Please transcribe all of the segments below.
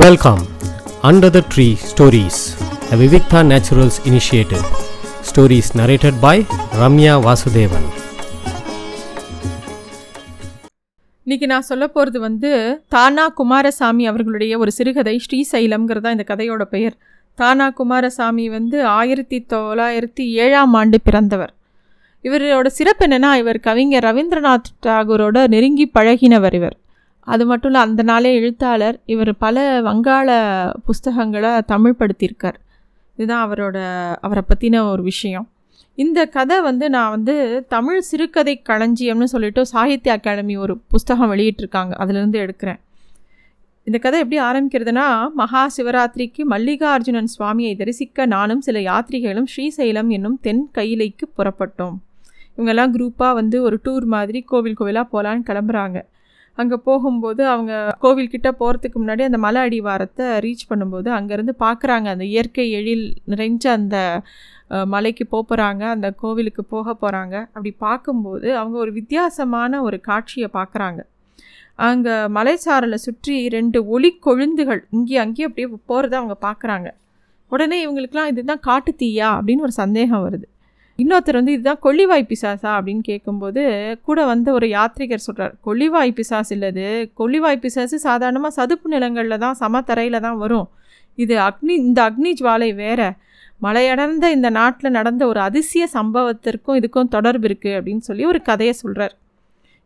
Welcome under the tree stories the Vivikta naturals initiative stories narrated by Ramya Vasudevan இன்னைக்கு நான் சொல்ல போகிறது வந்து தானா குமாரசாமி அவர்களுடைய ஒரு சிறுகதை ஸ்ரீசைலம்ங்கிறது தான் இந்த கதையோட பெயர். தானா குமாரசாமி வந்து ஆயிரத்தி தொள்ளாயிரத்தி ஏழாம் ஆண்டு பிறந்தவர். இவரோட சிறப்பு என்னென்னா இவர் கவிஞர் ரவீந்திரநாத் டாகூரோட நெருங்கி பழகினவர் இவர். அது மட்டும் இல்லை அந்த நாளே எழுத்தாளர் இவர் பல வங்காள புஸ்தகங்களை தமிழ் படுத்தியிருக்கார் இதுதான் அவரோட அவரை பற்றின ஒரு விஷயம். இந்த கதை வந்து நான் வந்து தமிழ் சிறுகதை களஞ்சியம்னு சொல்லிட்டு சாகித்ய அகாடமி ஒரு புஸ்தகம் வெளியிட்டிருக்காங்க. அதுலேருந்து எடுக்கிறேன். இந்த கதை எப்படி ஆரம்பிக்கிறதுனா மகா சிவராத்திரிக்கு மல்லிகார்ஜுனன் சுவாமியை தரிசிக்க நானும் சில யாத்ரிகளும் ஸ்ரீசைலம் என்னும் தென் கையிலைக்கு புறப்பட்டோம். இவங்கெல்லாம் குரூப்பாக வந்து ஒரு டூர் மாதிரி கோவில் கோவிலாக போகலான்னு கிளம்புறாங்க. அங்கே போகும்போது அவங்க கோவில்கிட்ட போகிறதுக்கு முன்னாடி அந்த மலை அடிவாரத்தை ரீச் பண்ணும்போது அங்கேருந்து பார்க்குறாங்க அந்த இயற்கை எழில் நிறைஞ்ச அந்த மலைக்கு போகிறாங்க அந்த கோவிலுக்கு போக போகிறாங்க அப்படி பார்க்கும்போது அவங்க ஒரு வித்தியாசமான ஒரு காட்சியை பார்க்குறாங்க அங்கே மலைச்சாரலை சுற்றி ரெண்டு ஒளி கொழுந்துகள் இங்கே அங்கேயும் அப்படியே போகிறத அவங்க பார்க்குறாங்க உடனே இவங்களுக்குலாம் இதுதான் காட்டு தீயா? அப்படின்னு ஒரு சந்தேகம் வருது. இன்னொருத்தர் வந்து இதுதான் கொள்ளிவாய் பிசாசா? அப்படின்னு கேட்கும்போது கூட வந்த ஒரு யாத்ரிகர் சொல்கிறார் கொள்ளிவாய் பிசாஸ் இல்லது. கொள்ளிவாய் பிசாசு சாதாரணமாக சதுப்பு நிலங்களில் தான் சமத்தரையில் தான் வரும். இது அக்னி இந்த அக்னி ஜுவாலை வேற. மலையடர்ந்த இந்த நாட்டில் நடந்த ஒரு அதிசய சம்பவத்திற்கும் இதுக்கும் தொடர்பு இருக்குது அப்படின்னு சொல்லி ஒரு கதையை சொல்கிறார்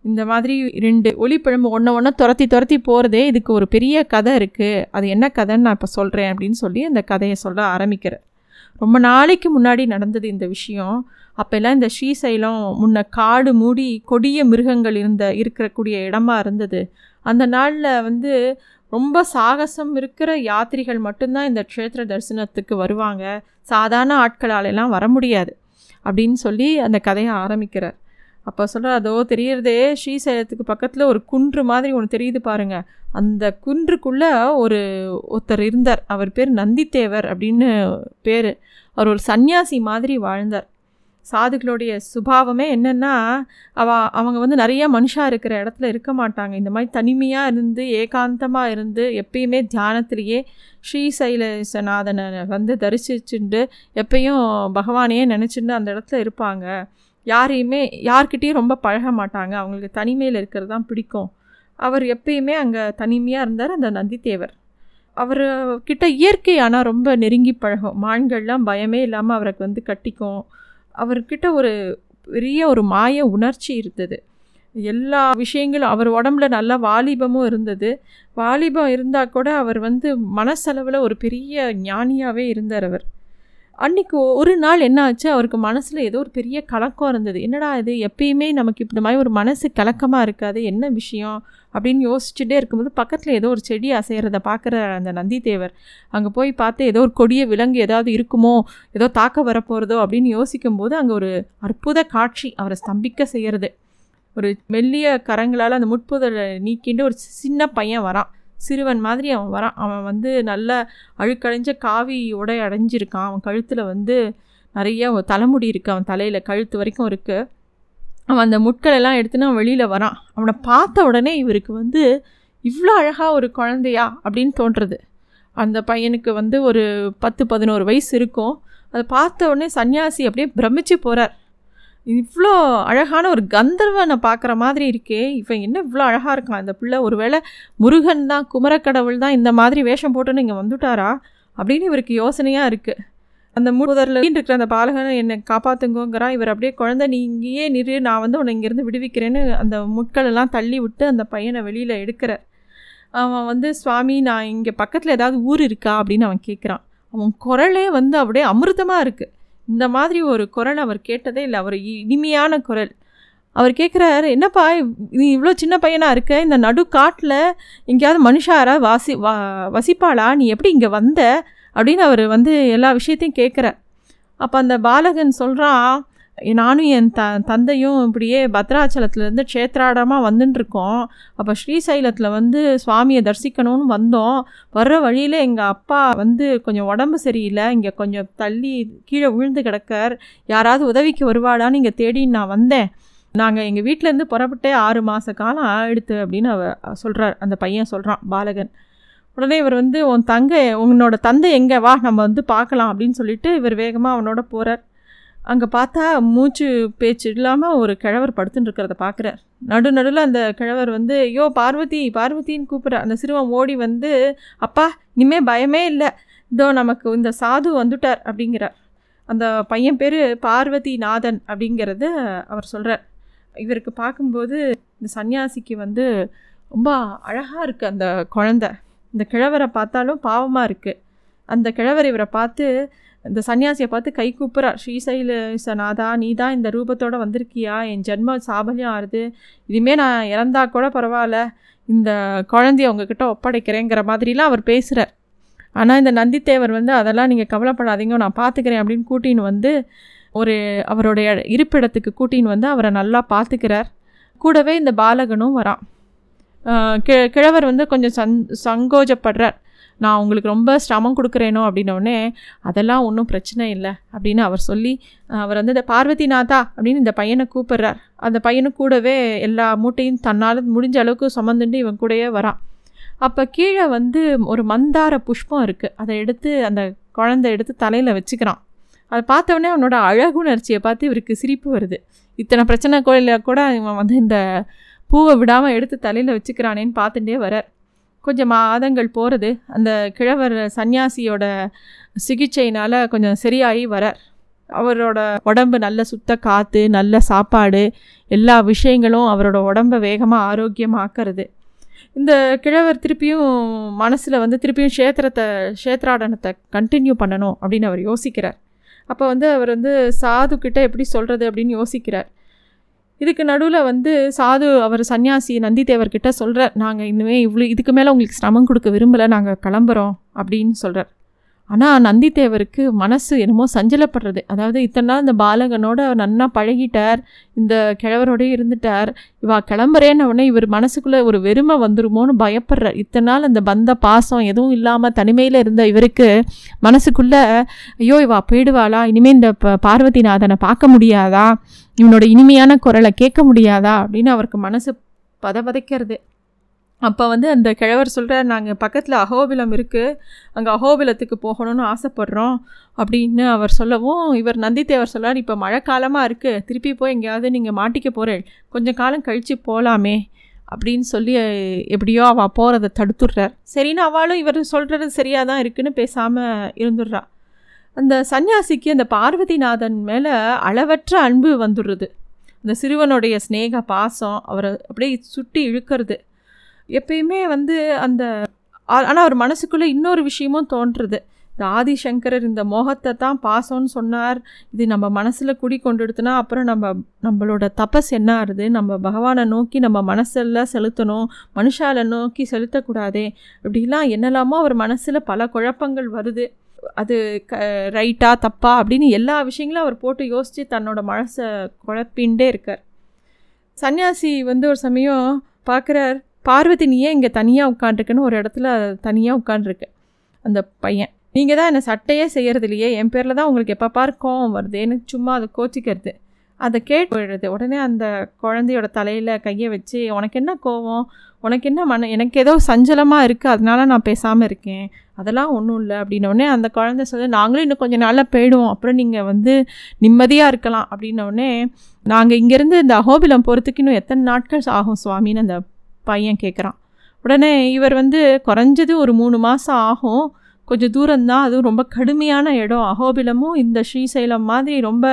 இந்த மாதிரி ரெண்டு ஒளிப்பிழம்பு ஒன்று ஒன்று துரத்தி துரத்தி போகிறதே இதுக்கு ஒரு பெரிய கதை இருக்குது அது என்ன கதைன்னு நான் இப்போ சொல்கிறேன் அப்படின்னு சொல்லி அந்த கதையை சொல்ல ஆரம்பிக்கிறேன் ரொம்ப நாளைக்கு முன்னாடி நடந்தது இந்த விஷயம். அப்போல்லாம் இந்த ஸ்ரீசைலம் முன்ன காடு மூடி கொடிய மிருகங்கள் இருந்த இருக்கக்கூடிய இடமா இருந்தது. அந்த நாளில் வந்து ரொம்ப சாகசம் இருக்கிற யாத்ரிகள் மட்டும்தான் இந்த க்ஷேத்திர தரிசனத்துக்கு வருவாங்க. சாதாரண ஆட்களாலெல்லாம் வர முடியாது. அப்படின்னு சொல்லி அந்த கதையை ஆரம்பிக்கிறார். அப்போ சொல்கிற அதோ தெரியறதே ஸ்ரீசைலத்துக்கு பக்கத்தில் ஒரு குன்று மாதிரி ஒன்று தெரியுது பாருங்க. அந்த குன்றுக்குள்ளே ஒரு ஒருத்தர் இருந்தார். அவர் பேர் நந்தித்தேவர் அப்படின்னு பேர். அவர் ஒரு சன்னியாசி மாதிரி வாழ்ந்தார். சாதுக்களுடைய சுபாவமே என்னென்னா அவ அவங்க வந்து நிறைய மனுஷா இருக்கிற இடத்துல இருக்க மாட்டாங்க. இந்த மாதிரி தனிமையாக இருந்து ஏகாந்தமாக இருந்து எப்பயுமே தியானத்திலேயே ஸ்ரீசைலேசநாதனை வந்து தரிசிச்சுட்டு எப்பயும் பகவானையே நினச்சிட்டு அந்த இடத்துல இருப்பாங்க. யாரையுமே யார்கிட்டேயும் ரொம்ப பழக மாட்டாங்க. அவங்களுக்கு தனிமையில் இருக்கிறது தான் பிடிக்கும். அவர் எப்பயுமே அங்கே தனிமையாக இருந்தார் அந்த நந்தித்தேவர் அவர் கிட்ட இயற்கை ஆனால் ரொம்ப நெருங்கி பழகும். மான்கள்லாம் பயமே இல்லாமல் அவருக்கு வந்து கட்டிக்கும். அவர்கிட்ட ஒரு பெரிய ஒரு மாய உணர்ச்சி இருந்தது. எல்லா விஷயங்களும் அவர் உடம்புல நல்ல வாலிபமும் இருந்தது. வாலிபம் இருந்தால் கூட அவர் வந்து மனசளவில் ஒரு பெரிய ஞானியாகவே இருந்தார் அவர். அன்னைக்கு ஒரு நாள் என்ன ஆச்சு? அவருக்கு மனசில் ஏதோ ஒரு பெரிய கலக்கம் இருந்தது. என்னடா இது? எப்பயுமே நமக்கு இந்த மாதிரி ஒரு மனசு கலக்கமாக இருக்காது. என்ன விஷயம்? அப்படின்னு யோசிச்சுட்டே இருக்கும்போது பக்கத்தில் ஏதோ ஒரு செடி அசைகிறத பார்க்குற அந்த நந்திதேவர் அங்கே போய் பார்த்து ஏதோ ஒரு கொடிய விலங்கு ஏதாவது இருக்குமோ? ஏதோ தாக்க வரப்போகிறதோ அப்படின்னு யோசிக்கும்போது அங்கே ஒரு அற்புத காட்சி அவரை ஸ்தம்பிக்க செய்கிறது ஒரு மெல்லிய கரங்களால் அந்த முட்புதலை நீக்கிண்டு ஒரு சின்ன பையன் வரான். சிறுவன் மாதிரி அவன் வரான். அவன் வந்து நல்ல அழுக்கடைஞ்ச காவி உடை அடைஞ்சிருக்கான். அவன் கழுத்தில் வந்து நிறைய தலைமுடி இருக்குது அவன் தலையில் கழுத்து வரைக்கும் இருக்குது அவன் அந்த முட்களெல்லாம் எடுத்துன்னு அவன் வெளியில் வரான். அவனை பார்த்த உடனே இவருக்கு வந்து இவ்வளோ அழகாக ஒரு குழந்தையா அப்படின்னு தோன்றுறது. அந்த பையனுக்கு வந்து ஒரு பத்து பதினோரு வயசு இருக்கும். அதை பார்த்த உடனே சன்னியாசி அப்படியே பிரமிச்சு போகிறார் இவ்வளோ அழகான ஒரு கந்தர்வனை பார்க்குற மாதிரி இருக்கே. இவன் என்ன இவ்வளோ அழகாக இருக்கான்? இந்த பிள்ளை ஒருவேளை முருகன் தான் குமரக்கடவுள் தான் இந்த மாதிரி வேஷம் போட்டுன்னு இங்கே வந்துட்டாரா? அப்படின்னு இவருக்கு யோசனையாக இருக்குது அந்த மூதரில் இருக்கிற அந்த பாலகனை என்னை காப்பாற்றுங்கோங்கிறான் இவர் அப்படியே குழந்தை நீ இங்கேயே நிறு நான் வந்து உன்னை இங்கேருந்து விடுவிக்கிறேன்னு அந்த முட்களெல்லாம் தள்ளி விட்டு அந்த பையனை வெளியில் எடுக்கிறார். அவன் வந்து சுவாமி நான் இங்கே பக்கத்தில் ஏதாவது ஊர் இருக்கா? அப்படின்னு அவன் கேட்குறான் அவன் குரலே வந்து அப்படியே அமிர்தமாக இருக்குது இந்த மாதிரி ஒரு குரல் அவர் கேட்டதே இல்லை. அவர் இ- இனிமையான குரல். அவர் கேட்குறாரு என்னப்பா நீ இவ்வளோ சின்ன பையனாக இருக்க? இந்த நடு காட்டில் எங்கேயாவது மனுஷாரா வாசி வா வசிப்பாளா? நீ எப்படி இங்கே வந்த? அப்படின்னு அவர் வந்து எல்லா விஷயத்தையும் கேட்குறார் அப்போ அந்த பாலகன் சொல்கிறான் நானும் என் த தந்தையும் இப்படியே பத்ராச்சலத்துலேருந்து க்ஷேத்ராடமாக வந்துட்டுருக்கோம் அப்போ ஸ்ரீசைலத்தில் வந்து சுவாமியை தரிசிக்கணும்னு வந்தோம். வர்ற வழியில் எங்கள் அப்பா வந்து கொஞ்சம் உடம்பு சரியில்லை. இங்கே கொஞ்சம் தள்ளி கீழே விழுந்து கிடக்கார். யாராவது உதவிக்கு வருவாடான்னு இங்கே தேடி நான் வந்தேன். நாங்கள் எங்கள் வீட்டிலேருந்து புறப்பட்டே ஆறு மாத காலம் ஆயிடுத்து அப்படின்னு அவ சொல்கிறார் அந்த பையன் சொல்கிறான் பாலகன். உடனே இவர் வந்து உன் தங்கை உன்னோட தந்தை எங்கே? வா நம்ம வந்து பார்க்கலாம் அப்படின்னு சொல்லிட்டு இவர் வேகமாக அவனோட போகிறார் அங்கே பார்த்தா மூச்சு பேச்சு இல்லாமல் ஒரு கிழவர் படுத்துன்னு இருக்கிறத பார்க்குறார் நடு நடுவில் அந்த கிழவர் வந்து ஐயோ பார்வதி பார்வதின்னு கூப்பிட்ற. அந்த சிறுவன் ஓடி வந்து அப்பா இனிமேல் பயமே இல்லை. இதோ நமக்கு இந்த சாது வந்துட்டார். அப்படிங்கிறார். அந்த பையன் பேர் பார்வதி நாதன் அப்படிங்கிறத அவர் சொல்கிறார் இவருக்கு பார்க்கும்போது இந்த சன்னியாசிக்கு வந்து ரொம்ப அழகாக இருக்குது அந்த குழந்த. இந்த கிழவரை பார்த்தாலும் பாவமாக இருக்குது அந்த கிழவர் இவரை பார்த்து இந்த சன்னியாசியை பார்த்து கை கூப்புறார் ஸ்ரீசைல நாதா நீ தான் இந்த ரூபத்தோடு வந்திருக்கியா? என் ஜென்ம சாபல்யம் ஆறுது. இனிமேல் நான் இறந்தா கூட பரவாயில்ல. இந்த குழந்தைய உங்ககிட்ட ஒப்படைக்கிறேங்கிற மாதிரிலாம் அவர் பேசுகிறார் ஆனால் இந்த நந்தித்தேவர் வந்து அதெல்லாம் நீங்கள் கவலைப்படாதீங்க. நான் பார்த்துக்கிறேன் அப்படின்னு கூட்டின்னு வந்து ஒரு அவருடைய இருப்பிடத்துக்கு கூட்டின்னு வந்து அவரை நல்லா பார்த்துக்கிறார் கூடவே இந்த பாலகனும் வரான். கி கிழவர் வந்து கொஞ்சம் சந் சங்கோஜப்படுறார். நான் உங்களுக்கு ரொம்ப சிரமம் கொடுக்குறேனோ அப்படின்னோடனே அதெல்லாம் ஒன்றும் பிரச்சனை இல்லை அப்படின்னு அவர் சொல்லி அவர் வந்து இந்த பார்வதிநாதா அப்படின்னு இந்த பையனை கூப்பிட்றார். அந்த பையனு கூடவே எல்லா மூட்டையும் தன்னால் முடிஞ்ச அளவுக்கு சுமந்துட்டு இவன் கூடயே வரான். அப்போ கீழே வந்து ஒரு மந்தார புஷ்பம் இருக்குது அதை எடுத்து அந்த குழந்தை எடுத்து தலையில் வச்சுக்கிறான். அதை பார்த்தவொடனே அவனோட அழகுணர்ச்சியை பார்த்து இவருக்கு சிரிப்பு வருது. இத்தனை பிரச்சனை கோயிலில் கூட இவன் வந்து இந்த பூவை விடாமல் எடுத்து தலையில் வச்சுக்கிறானேன்னு பார்த்துட்டே வரார் கொஞ்சம் மாதங்கள் போகிறது அந்த கிழவர் சன்னியாசியோட சிகிச்சையினால் கொஞ்சம் சரியாகி வரார். அவரோட உடம்பு நல்ல சுத்த காற்று நல்ல சாப்பாடு எல்லா விஷயங்களும் அவரோட உடம்பை வேகமாக ஆரோக்கியமாக்குறது. இந்த கிழவர் திருப்பியும் மனசில் வந்து திருப்பியும் க்ஷேத்திரத்தை க்ஷேத்ராடனத்தை கண்டினியூ பண்ணணும் அப்படின்னு அவர் யோசிக்கிறார். அப்போ வந்து அவர் வந்து சாதுக்கிட்ட எப்படி சொல்கிறது அப்படின்னு யோசிக்கிறார். இதுக்கு நடுவில் வந்து சாது அவர் சன்னியாசி நந்திதேவர்கிட்ட சொல்கிறார் நாங்கள் இனிமேல் இவ்வளோ இதுக்கு மேலே உங்களுக்கு சிரமம் கொடுக்க விரும்பலை நாங்கள் கிளம்புறோம் அப்படின்னு சொல்கிறார் ஆனால் நந்தித்தேவருக்கு மனசு என்னமோ சஞ்சலப்படுறது. அதாவது இத்தனை நாள் இந்த பாலகனோட நன்னா பழகிட்டார் இந்த கிழவரோடய இருந்துட்டார் இவா கிளம்புறேன்னு உடனே இவர் மனசுக்குள்ளே ஒரு வெறுமை வந்துருமோன்னு பயப்படுறார். இத்தனை நாள் அந்த பந்த பாசம் எதுவும் இல்லாமல் தனிமையில் இருந்த இவருக்கு மனசுக்குள்ளே ஐயோ இவா போயிடுவாளா? இனிமேல் இந்த பார்வதிநாதனை பார்க்க முடியாதா? இவனோட இனிமையான குரலை கேட்க முடியாதா? அப்படின்னு அவருக்கு மனசு பதபதைக்கிறது. அப்போ வந்து அந்த கிழவர் சொல்கிறார் நாங்கள் பக்கத்தில் அகோபிலம் இருக்குது அங்கே அகோபிலத்துக்கு போகணும்னு ஆசைப்பட்றோம். அப்படின்னு அவர் சொல்லவும் இவர் நந்தித்தேவர் சொல்கிறார் இப்போ மழை காலமாக இருக்குது திருப்பி போய் எங்கேயாவது நீங்கள் மாட்டிக்க போகிறேன் கொஞ்சம் காலம் கழித்து போகலாமே அப்படின்னு சொல்லி எப்படியோ அவள் போகிறத தடுத்துடுறார். சரின்னு அவளும் இவர் சொல்கிறது சரியாக தான் இருக்குன்னு பேசாமல் இருந்துடுறா. அந்த சன்னியாசிக்கு அந்த பார்வதிநாதன் மேலே அளவற்ற அன்பு வந்துடுறது. அந்த சிறுவனுடைய ஸ்னேக பாசம் அவரை அப்படியே சுட்டி இழுக்கிறது. எப்பயுமே வந்து அந்த ஆனால் அவர் மனசுக்குள்ளே இன்னொரு விஷயமும் தோன்றுறது. இந்த ஆதிசங்கரர் இந்த மோகத்தை தான் பாசம்னு சொன்னார். இது நம்ம மனசில் குடி கொண்டுடுத்துனா அப்புறம் நம்ம நம்மளோட தபஸ் என்ன ஆகுது நம்ம பகவானை நோக்கி நம்ம மனசெல்லாம் செலுத்தணும். மனுஷால நோக்கி செலுத்தக்கூடாதே. இப்படிலாம் என்னெல்லாமோ அவர் மனசில் பல குழப்பங்கள் வருது. அது க ரைட்டா தப்பா அப்படின்னு எல்லா விஷயங்களும் அவர் போட்டு யோசித்து தன்னோட மனசை குழப்பின்ண்டே இருக்கார். சன்னியாசி வந்து ஒரு சமயம் பார்க்குறார். பார்வதி நீயே இங்கே தனியாக உட்காண்ட்ருக்குன்னு ஒரு இடத்துல தனியாக உட்காண்ட்ருக்கு அந்த பையன். நீங்கள் தான் என்னை சட்டையே செய்கிறது இல்லையே என் பேரில் தான் உங்களுக்கு எப்போ பார் கோவம் வருது? எனக்கு சும்மா அதை கோச்சிக்கிறது. அதை கேட்டு போயிடுறது உடனே அந்த குழந்தையோட தலையில் கையை வச்சு உனக்கு என்ன கோவம்? உனக்கு என்ன மன எனக்கு ஏதோ சஞ்சலமாக இருக்குது அதனால நான் பேசாமல் இருக்கேன். அதெல்லாம் ஒன்றும் இல்லை. அப்படின்னோடனே அந்த குழந்தை சொல்லி நாங்களும் இன்னும் கொஞ்சம் நாளில் போயிடுவோம். அப்புறம் நீங்கள் வந்து நிம்மதியாக இருக்கலாம். அப்படின்னோடனே நாங்கள் இங்கேருந்து இந்த அகோபிலம் போகிறதுக்கு இன்னும் எத்தனை நாட்கள் ஆகும் சுவாமின்னு அந்த பையன் கேட்குறான் உடனே இவர் வந்து குறைஞ்சது ஒரு மூணு மாதம் ஆகும். கொஞ்சம் தூரம்தான். அதுவும் ரொம்ப கடுமையான இடம். அகோபிலமும் இந்த ஸ்ரீசைலம் மாதிரி ரொம்ப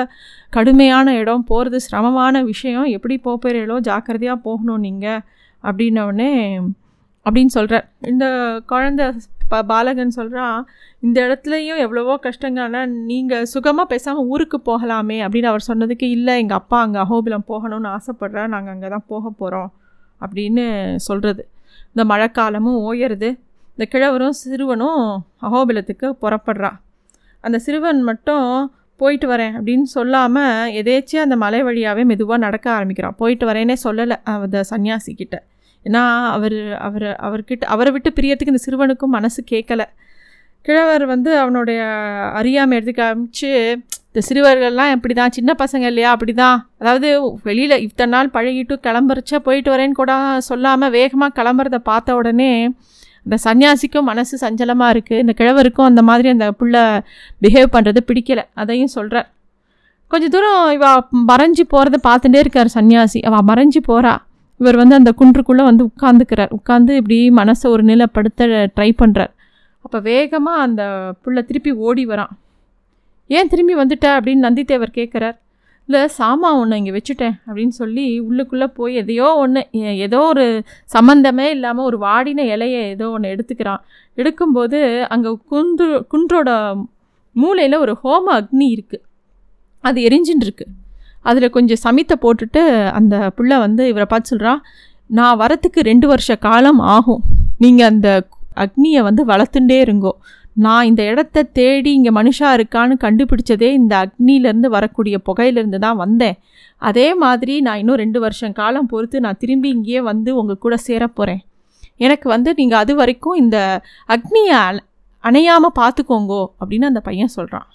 கடுமையான இடம். போகிறது சிரமமான விஷயம். எப்படி போகிறீங்களோ ஜாக்கிரதையாக போகணும் நீங்கள் அப்படின்னோடனே அப்படின்னு சொல்கிறார் இந்த குழந்த ப பாலகன் சொல்கிறான் இந்த இடத்துலையும் எவ்வளவோ கஷ்டங்கள்னா நீங்கள் சுகமாக பேசாமல் ஊருக்கு போகலாமே அப்படின்னு அவர் சொன்னதுக்கு இல்லை எங்கள் அப்பா அங்கே அகோபிலம் போகணும்னு ஆசைப்பட்றேன் நாங்கள் அங்கே தான் போக போகிறோம் அப்படின்னு சொல்கிறது இந்த மழைக்காலமும் ஓயறது இந்த கிழவரும் சிறுவனும் அகோபிலத்துக்கு புறப்படுறா. அந்த சிறுவன் மட்டும் போயிட்டு வரேன் அப்படின்னு சொல்லாமல் எதேச்சியாக அந்த மலை வழியாகவே மெதுவாக நடக்க ஆரம்பிக்கிறான். போயிட்டு வரேனே சொல்லலை அந்த சன்னியாசிக்கிட்ட ஏன்னா அவர் அவர் அவர்கிட்ட அவரை விட்டு பிரியறதுக்கு இந்த சிறுவனுக்கும் மனசு கேட்கலை கிழவர் வந்து அவனுடைய அறியாமை எடுத்து காமிச்சு இந்த சிறுவர்கள்லாம் இப்படி தான் சின்ன பசங்க இல்லையா அப்படி தான் அதாவது வெளியில் இத்தனை நாள் பழகிட்டு கிளம்புறச்சா போயிட்டு வரேன்னு கூட சொல்லாமல் வேகமாக கிளம்புறத பார்த்த உடனே இந்த சன்னியாசிக்கும் மனசு சஞ்சலமாக இருக்குது இந்த கிழவருக்கும் அந்த மாதிரி அந்த பிள்ளை பிஹேவ் பண்ணுறது பிடிக்கல. அதையும் சொல்கிறார் கொஞ்ச தூரம் இவ மறைஞ்சு போகிறத பார்த்துட்டே இருக்கார் சன்னியாசி. அவள் மறைஞ்சு போகிறா இவர் வந்து அந்த குன்றுக்குள்ளே வந்து உட்காந்துக்கிறார் உட்காந்து இப்படி மனசை ஒரு நிலைப்படுத்த ட்ரை பண்ணுறார் அப்போ வேகமாக அந்த புள்ள திருப்பி ஓடி வரான். ஏன் திரும்பி வந்துட்ட அப்படின்னு நந்தித்தேவர் கேட்குறார் இல்லை சாமா ஒன்று இங்கே வச்சுட்டேன் அப்படின்னு சொல்லி உள்ளுக்குள்ளே போய் எதையோ ஒன்று ஏதோ ஒரு சம்மந்தமே இல்லாமல் ஒரு வாடின இலையை ஏதோ ஒன்று எடுத்துக்கிறான். எடுக்கும்போது அங்கே குன்று குன்றோட மூலையில் ஒரு ஹோம அக்னி இருக்குது அது எரிஞ்சின்னு அதில் கொஞ்சம் சமித்தை போட்டுட்டு அந்த புள்ள வந்து இவரை பார்த்து சொல்கிறான் நான் வரத்துக்கு ரெண்டு வருஷ காலம் ஆகும். நீங்கள் அந்த அக்னியை வந்து வளர்த்துட்டே இருங்கோ. நான் இந்த இடத்த தேடி இங்கே மனுஷா இருக்கான்னு கண்டுபிடிச்சதே இந்த அக்னியிலேருந்து வரக்கூடிய புகையிலேருந்து தான் வந்தேன். அதே மாதிரி நான் இன்னும் ரெண்டு வருஷம் காலம் பொறுத்து நான் திரும்பி இங்கேயே வந்து உங்கள் கூட சேரப்போகிறேன் எனக்கு வந்து நீங்கள் அது வரைக்கும் இந்த அக்னியை அணையாமல் பார்த்துக்கோங்கோ அப்படின்னு அந்த பையன் சொல்கிறான்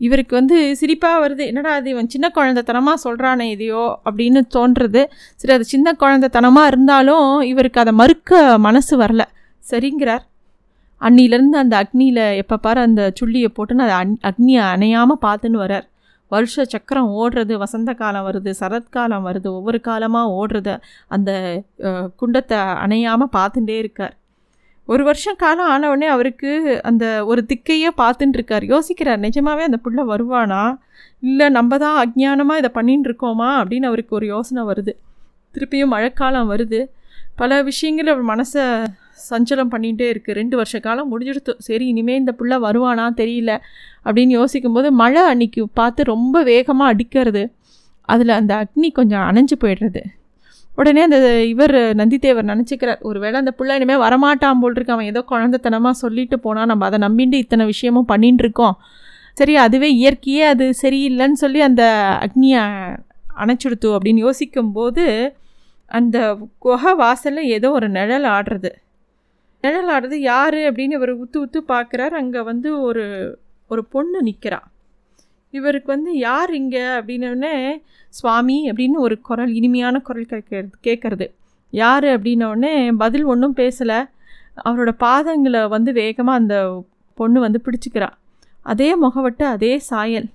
இவருக்கு வந்து சிரிப்பாக வருது. என்னடா அது இவன் சின்ன குழந்தைத்தனமாக சொல்கிறானே இதையோ அப்படின்னு தோன்றுறது. சரி அது சின்ன குழந்தைத்தனமாக இருந்தாலும் இவருக்கு அதை மறுக்க மனசு வரல. சரிங்கிறார். அன்னிலேருந்து அந்த அக்னியில் எப்போ பாரு அந்த சுள்ளியை போட்டுன்னு அது அன் அக்னியை அணையாமல் பார்த்துன்னு வரார் வருஷ சக்கரம் ஓடுறது வசந்த காலம் வருது சரத்காலம் வருது ஒவ்வொரு காலமாக ஓடுறது அந்த குண்டத்தை அணையாமல் பார்த்துட்டே இருக்கார். ஒரு வருஷம் காலம் ஆனவுடனே அவருக்கு அந்த ஒரு திக்கையே பார்த்துட்டு இருக்கார். யோசிக்கிறார் நிஜமாகவே அந்த புள்ள வருவானா? இல்லை நம்ம தான் அஜ்ஞானமாக இதை பண்ணின்னு இருக்கோமா? அப்படின்னு அவருக்கு ஒரு யோசனை வருது. திருப்பியும் மழைக்காலம் வருது. பல விஷயங்கள் அவர் மனசை சஞ்சலம் பண்ணிகிட்டே இருக்குது ரெண்டு வருஷ காலம் முடிஞ்சிடுத்து. சரி இனிமேல் இந்த புள்ள வருவானா? தெரியல. அப்படின்னு யோசிக்கும்போது மழை அன்னைக்கு பார்த்து ரொம்ப வேகமாக அடிக்கிறது. அதில் அந்த அக்னி கொஞ்சம் அணைஞ்சு போயிடுறது. உடனே அந்த இவர் நந்திதேவர் நினச்சிக்கிறார் ஒரு வேளை அந்த பிள்ளை இனிமேல் வரமாட்டான் போல் இருக்கு அவன் ஏதோ குழந்தைத்தனமாக சொல்லிட்டு போனால் நம்ம அதை நம்பிட்டு இத்தனை விஷயமும் பண்ணிட்டு இருக்கோம். சரி அதுவே இயற்கையே அது சரியில்லைன்னு சொல்லி அந்த அக்னியை அணைச்சிடுத்து அப்படின்னு யோசிக்கும்போது அந்த குகை வாசலில் ஏதோ ஒரு நிழல் ஆடுறது. நிழல் ஆடுறது யார்? அப்படின்னு இவர் உத்து உத்து பார்க்குறார் அங்கே வந்து ஒரு ஒரு பொண்ணு நிற்கிறா இவருக்கு வந்து யார் இங்கே? அப்படின்னோடனே சுவாமி அப்படின்னு ஒரு குரல் இனிமையான குரல் கேட்கறது கேட்குறது யார்? அப்படின்னோடனே பதில் ஒன்றும் பேசலை. அவரோட பாதங்களை வந்து வேகமாக அந்த பொண்ணு வந்து பிடிச்சிக்கிறா. அதே முகவட்டு அதே சாயல்.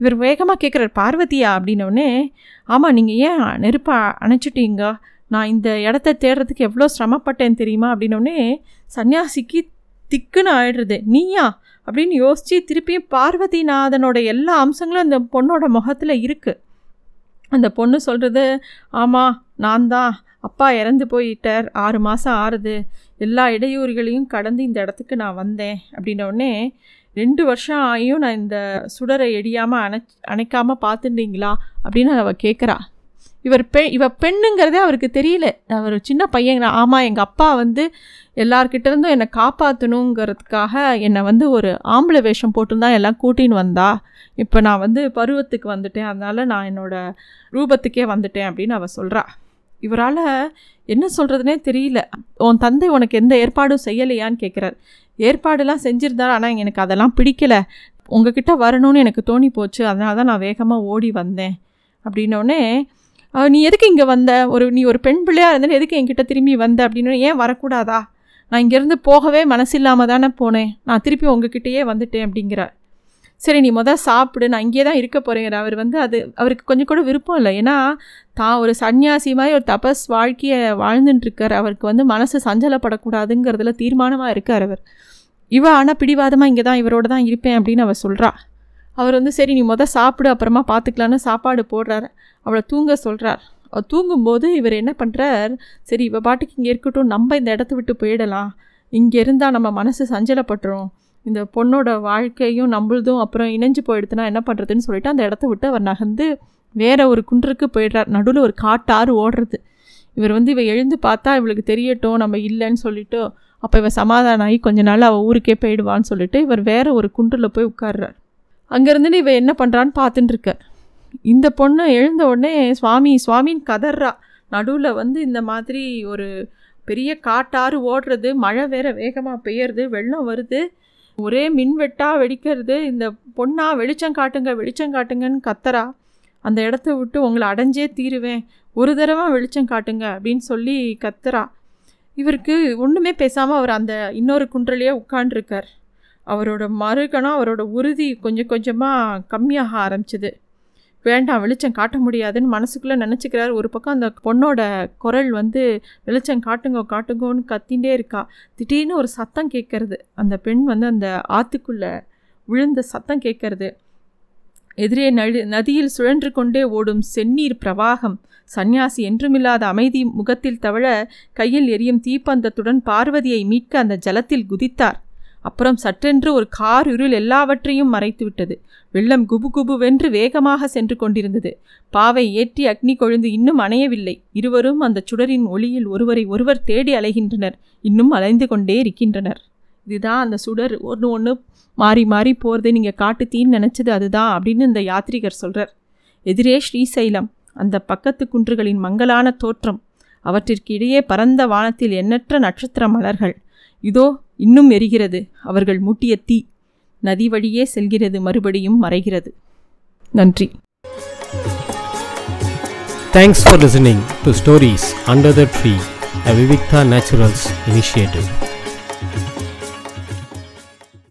இவர் வேகமாக கேட்குறார் பார்வதியா? அப்படின்னோடனே ஆமாம் நீங்கள் ஏன் நெருப்பை அணைச்சிட்டீங்க? நான் இந்த இடத்த தேடுறதுக்கு எவ்வளோ சிரமப்பட்டேன் தெரியுமா? அப்படின்னோடனே சன்னியாசிக்கு திக்குன்னு ஆயிடுறது. நீயா? அப்படின்னு யோசித்து திருப்பியும் பார்வதிநாதனோட எல்லா அம்சங்களும் அந்த பொண்ணோட முகத்தில் இருக்குது அந்த பொண்ணு சொல்கிறது ஆமாம் நான் தான். அப்பா இறந்து போயிட்டார். ஆறு மாதம் ஆறுது. எல்லா இடையூறுகளையும் கடந்து இந்த இடத்துக்கு நான் வந்தேன். அப்படின்னோடனே ரெண்டு வருஷம் ஆகியும் நான் இந்த சுடரை எடியாமல் அணை அணைக்காமல் பார்த்துட்டீங்களா? அப்படின்னு அவள் கேட்குறா இவர் பெ இவ பெண்ணுங்கிறதே அவருக்கு தெரியல. அவர் சின்ன பையன். ஆமாம் எங்கள் அப்பா வந்து எல்லார்கிட்டேருந்தும் என்னை காப்பாற்றணுங்கிறதுக்காக என்னை வந்து ஒரு ஆம்பளை வேஷம் போட்டு தான் எல்லாம் கூட்டின்னு வந்தா. இப்போ நான் வந்து பருவத்துக்கு வந்துட்டேன். அதனால் நான் என்னோடய ரூபத்துக்கே வந்துட்டேன் அப்படின்னு அவள் சொல்கிறா இவரால் என்ன சொல்கிறதுனே தெரியல. உன் தந்தை உனக்கு எந்த ஏற்பாடும் செய்யலையான்னு கேட்குறாரு ஏற்பாடெல்லாம் செஞ்சுருந்தார் ஆனால் எனக்கு அதெல்லாம் பிடிக்கலை. உங்ககிட்ட வரணும்னு எனக்கு தோணி போச்சு. அதனால தான் நான் வேகமாக ஓடி வந்தேன். அப்படின்னோடனே நீ எதுக்கு இங்கே வந்த? ஒரு நீ ஒரு பெண் பிள்ளையாக இருந்தாலும் எதுக்கு என்கிட்ட திரும்பி வந்த? அப்படின்னு ஏன் வரக்கூடாதா? நான் இங்கேருந்து போகவே மனசு இல்லாமல் தானே போனேன். நான் திருப்பி உங்ககிட்டயே வந்துட்டேன் அப்படிங்கிறார். சரி நீ மொதல் சாப்பிடு. நான் இங்கே தான் இருக்க போகிறேன் அவர் வந்து அது அவருக்கு கொஞ்சம் கூட விருப்பம் இல்லை. ஏன்னா தான் ஒரு சன்னியாசி மாதிரி ஒரு தபஸ் வாழ்க்கையை வாழ்ந்துட்டுருக்கார் அவருக்கு வந்து மனசு சஞ்சலப்படக்கூடாதுங்கிறதுல தீர்மானமாக இருக்கார் அவர். இவ ஆனால் பிடிவாதமாக இங்கே தான் இவரோட தான் இருப்பேன் அப்படின்னு அவர் சொல்கிறா அவர் வந்து சரி நீ மொதல் சாப்பிடு. அப்புறமா பார்த்துக்கலான்னு சாப்பாடு போடுறாரு. அவளை தூங்க சொல்கிறார் அவள் தூங்கும்போது இவர் என்ன பண்ணுறார் சரி இவள் பாட்டுக்கு இங்கே இருக்கட்டும் நம்ம இந்த இடத்த விட்டு போயிடலாம். இங்கே இருந்தால் நம்ம மனசு சஞ்சலப்பட்டுரும். இந்த பொண்ணோட வாழ்க்கையும் நம்மளதும் அப்புறம் இணைஞ்சு போயிடுதுன்னா என்ன பண்ணுறதுன்னு சொல்லிட்டு அந்த இடத்த விட்டு அவர் நகர்ந்து வேற ஒரு குன்றுக்கு போயிடுறார். நடுவில் ஒரு காட்டாறு ஓடுறது. இவர் வந்து இவ எழுந்து பார்த்தா இவளுக்கு தெரியட்டும் நம்ம இல்லைன்னு சொல்லிவிட்டு அப்போ இவன் சமாதானம் ஆகி கொஞ்ச நாள் அவள் ஊருக்கே போயிடுவான்னு சொல்லிட்டு இவர் வேற ஒரு குன்றில் போய் உட்கார்றார். அங்கேருந்துன்னு இவ என்ன பண்ணுறான்னு பார்த்துட்டுருக்கார் இந்த பொண்ணு எழுந்த உடனே சுவாமி சுவாமின்னு கதறா. நடுவில் வந்து இந்த மாதிரி ஒரு பெரிய காட்டாறு ஓடுறது மழை வேற வேகமாக பெய்யறது வெள்ளம் வருது. ஒரே மின்வெட்டாக வெடிக்கிறது இந்த பொண்ணா வெளிச்சம் காட்டுங்க வெளிச்சம் காட்டுங்கன்னு கத்துறா. அந்த இடத்த விட்டு உங்களை அடைஞ்சே தீருவேன். ஒரு தடவை வெளிச்சம் காட்டுங்க அப்படின்னு சொல்லி கத்துறா. இவருக்கு ஒன்றுமே பேசாமல் அவர் அந்த இன்னொரு குன்றலையே உட்காண்டிருக்கார் அவரோட மறுகணம் அவரோட உறுதி கொஞ்சம் கொஞ்சமாக கம்மியாக ஆரம்பிச்சிது. வேண்டாம் வெளிச்சம் காட்ட முடியாதுன்னு மனசுக்குள்ளே நினச்சிக்கிறார். ஒரு பக்கம் அந்த பொண்ணோட குரல் வந்து வெளிச்சம் காட்டுங்க காட்டுங்கன்னு கத்தின்ண்டே இருக்கா. திடீர்னு ஒரு சத்தம் கேட்கறது. அந்த பெண் வந்து அந்த ஆற்றுக்குள்ளே விழுந்த சத்தம் கேட்கறது. எதிரே நடு நதியில் சுழன்று கொண்டே ஓடும் செந்நீர் பிரவாகம். சந்நியாசி என்றுமில்லாத அமைதி முகத்தில் தவழ கையில் எரியும் தீப்பந்தத்துடன் பார்வதியை மீட்க அந்த ஜலத்தில் குதித்தார். அப்புறம் சற்றென்று ஒரு கார் இருள் எல்லாவற்றையும் மறைத்துவிட்டது. வெள்ளம் குபு குபுவென்று வேகமாக சென்று கொண்டிருந்தது. பாவை ஏற்றி அக்னி கொழுந்து இன்னும் அணையவில்லை. இருவரும் அந்த சுடரின் ஒளியில் ஒருவரை ஒருவர் தேடி அலைகின்றனர். இன்னும் அலைந்து கொண்டே இருக்கின்றனர். இதுதான் அந்த சுடர். ஒன்று ஒன்று மாறி மாறி போகிறது நீங்கள் காட்டு தீன்னு நினச்சது அதுதான் அப்படின்னு இந்த யாத்ரிகர் சொல்கிறார் எதிரே ஸ்ரீசைலம். அந்த பக்கத்து குன்றுகளின் மங்கலான தோற்றம். அவற்றிற்கு இடையே பரந்த வானத்தில் எண்ணற்ற நட்சத்திர மலர்கள். இதோ இன்னும் எரிகிறது அவர்கள் மூட்டிய தீ நதி வழியே செல்கிறது மறுபடியும் மறைகிறது நன்றி thanks for listening to stories under the tree a Vivikta naturals initiative